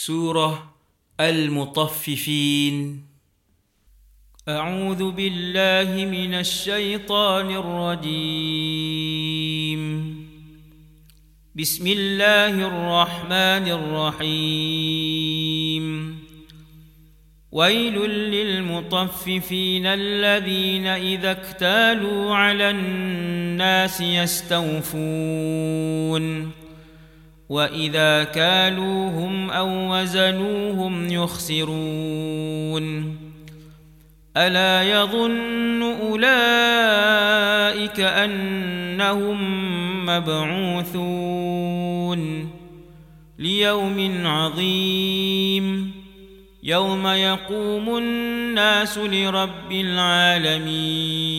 سورة المطففين. أعوذ بالله من الشيطان الرجيم. بسم الله الرحمن الرحيم. ويل للمطففين الذين إذا اكتالوا على الناس يستوفون. واذا كالوهم أو وزنوهم يخسرون الا يظن اولئك انهم مبعوثون ليوم عظيم يوم يقوم الناس لرب العالمين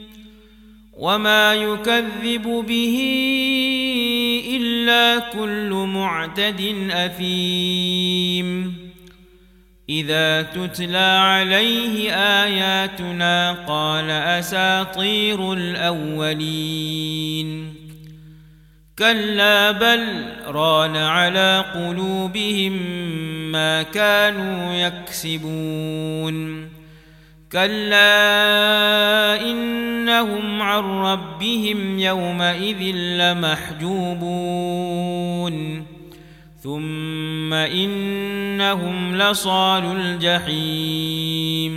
وما يكذب به إلا كل معتد أثيم. إذا تتلى عليه آياتنا قال أساطير الأولين. كلا بل ران على قلوبهم ما كانوا يكسبون. كلا انهم عن ربهم يومئذ لمحجوبون. ثم إنهم لصال الجحيم.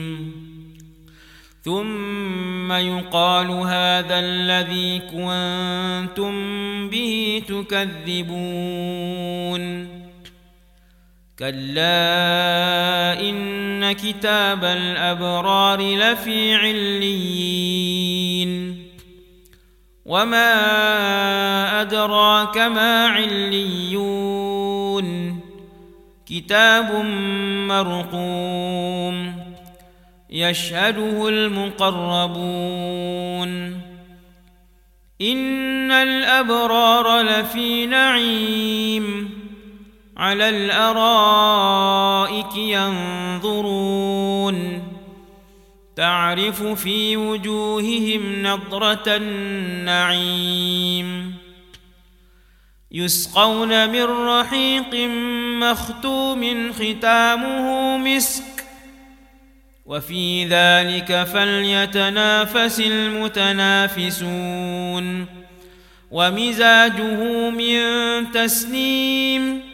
ثم يقال هذا الذي كنتم به تكذبون. كلا إن كتاب الابرار لفي عليين وما ادراك ما عليون كتاب مرقوم يشهده المقربون ان الابرار لفي نعيم على الأرائك ينظرون. تعرف في وجوههم نضرة النعيم. يسقون من رحيق مختوم ختامه مسك. وفي ذلك فليتنافس المتنافسون. ومزاجه من تسنيم.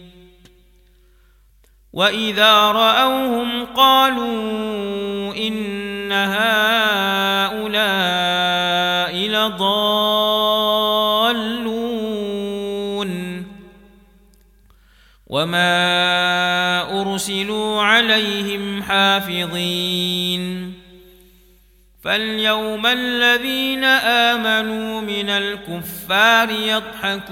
واذا راوهم قالوا ان هؤلاء لضالون وما ارسلوا عليهم حافظين فاليوم الذين امنوا من الكفار يضحكون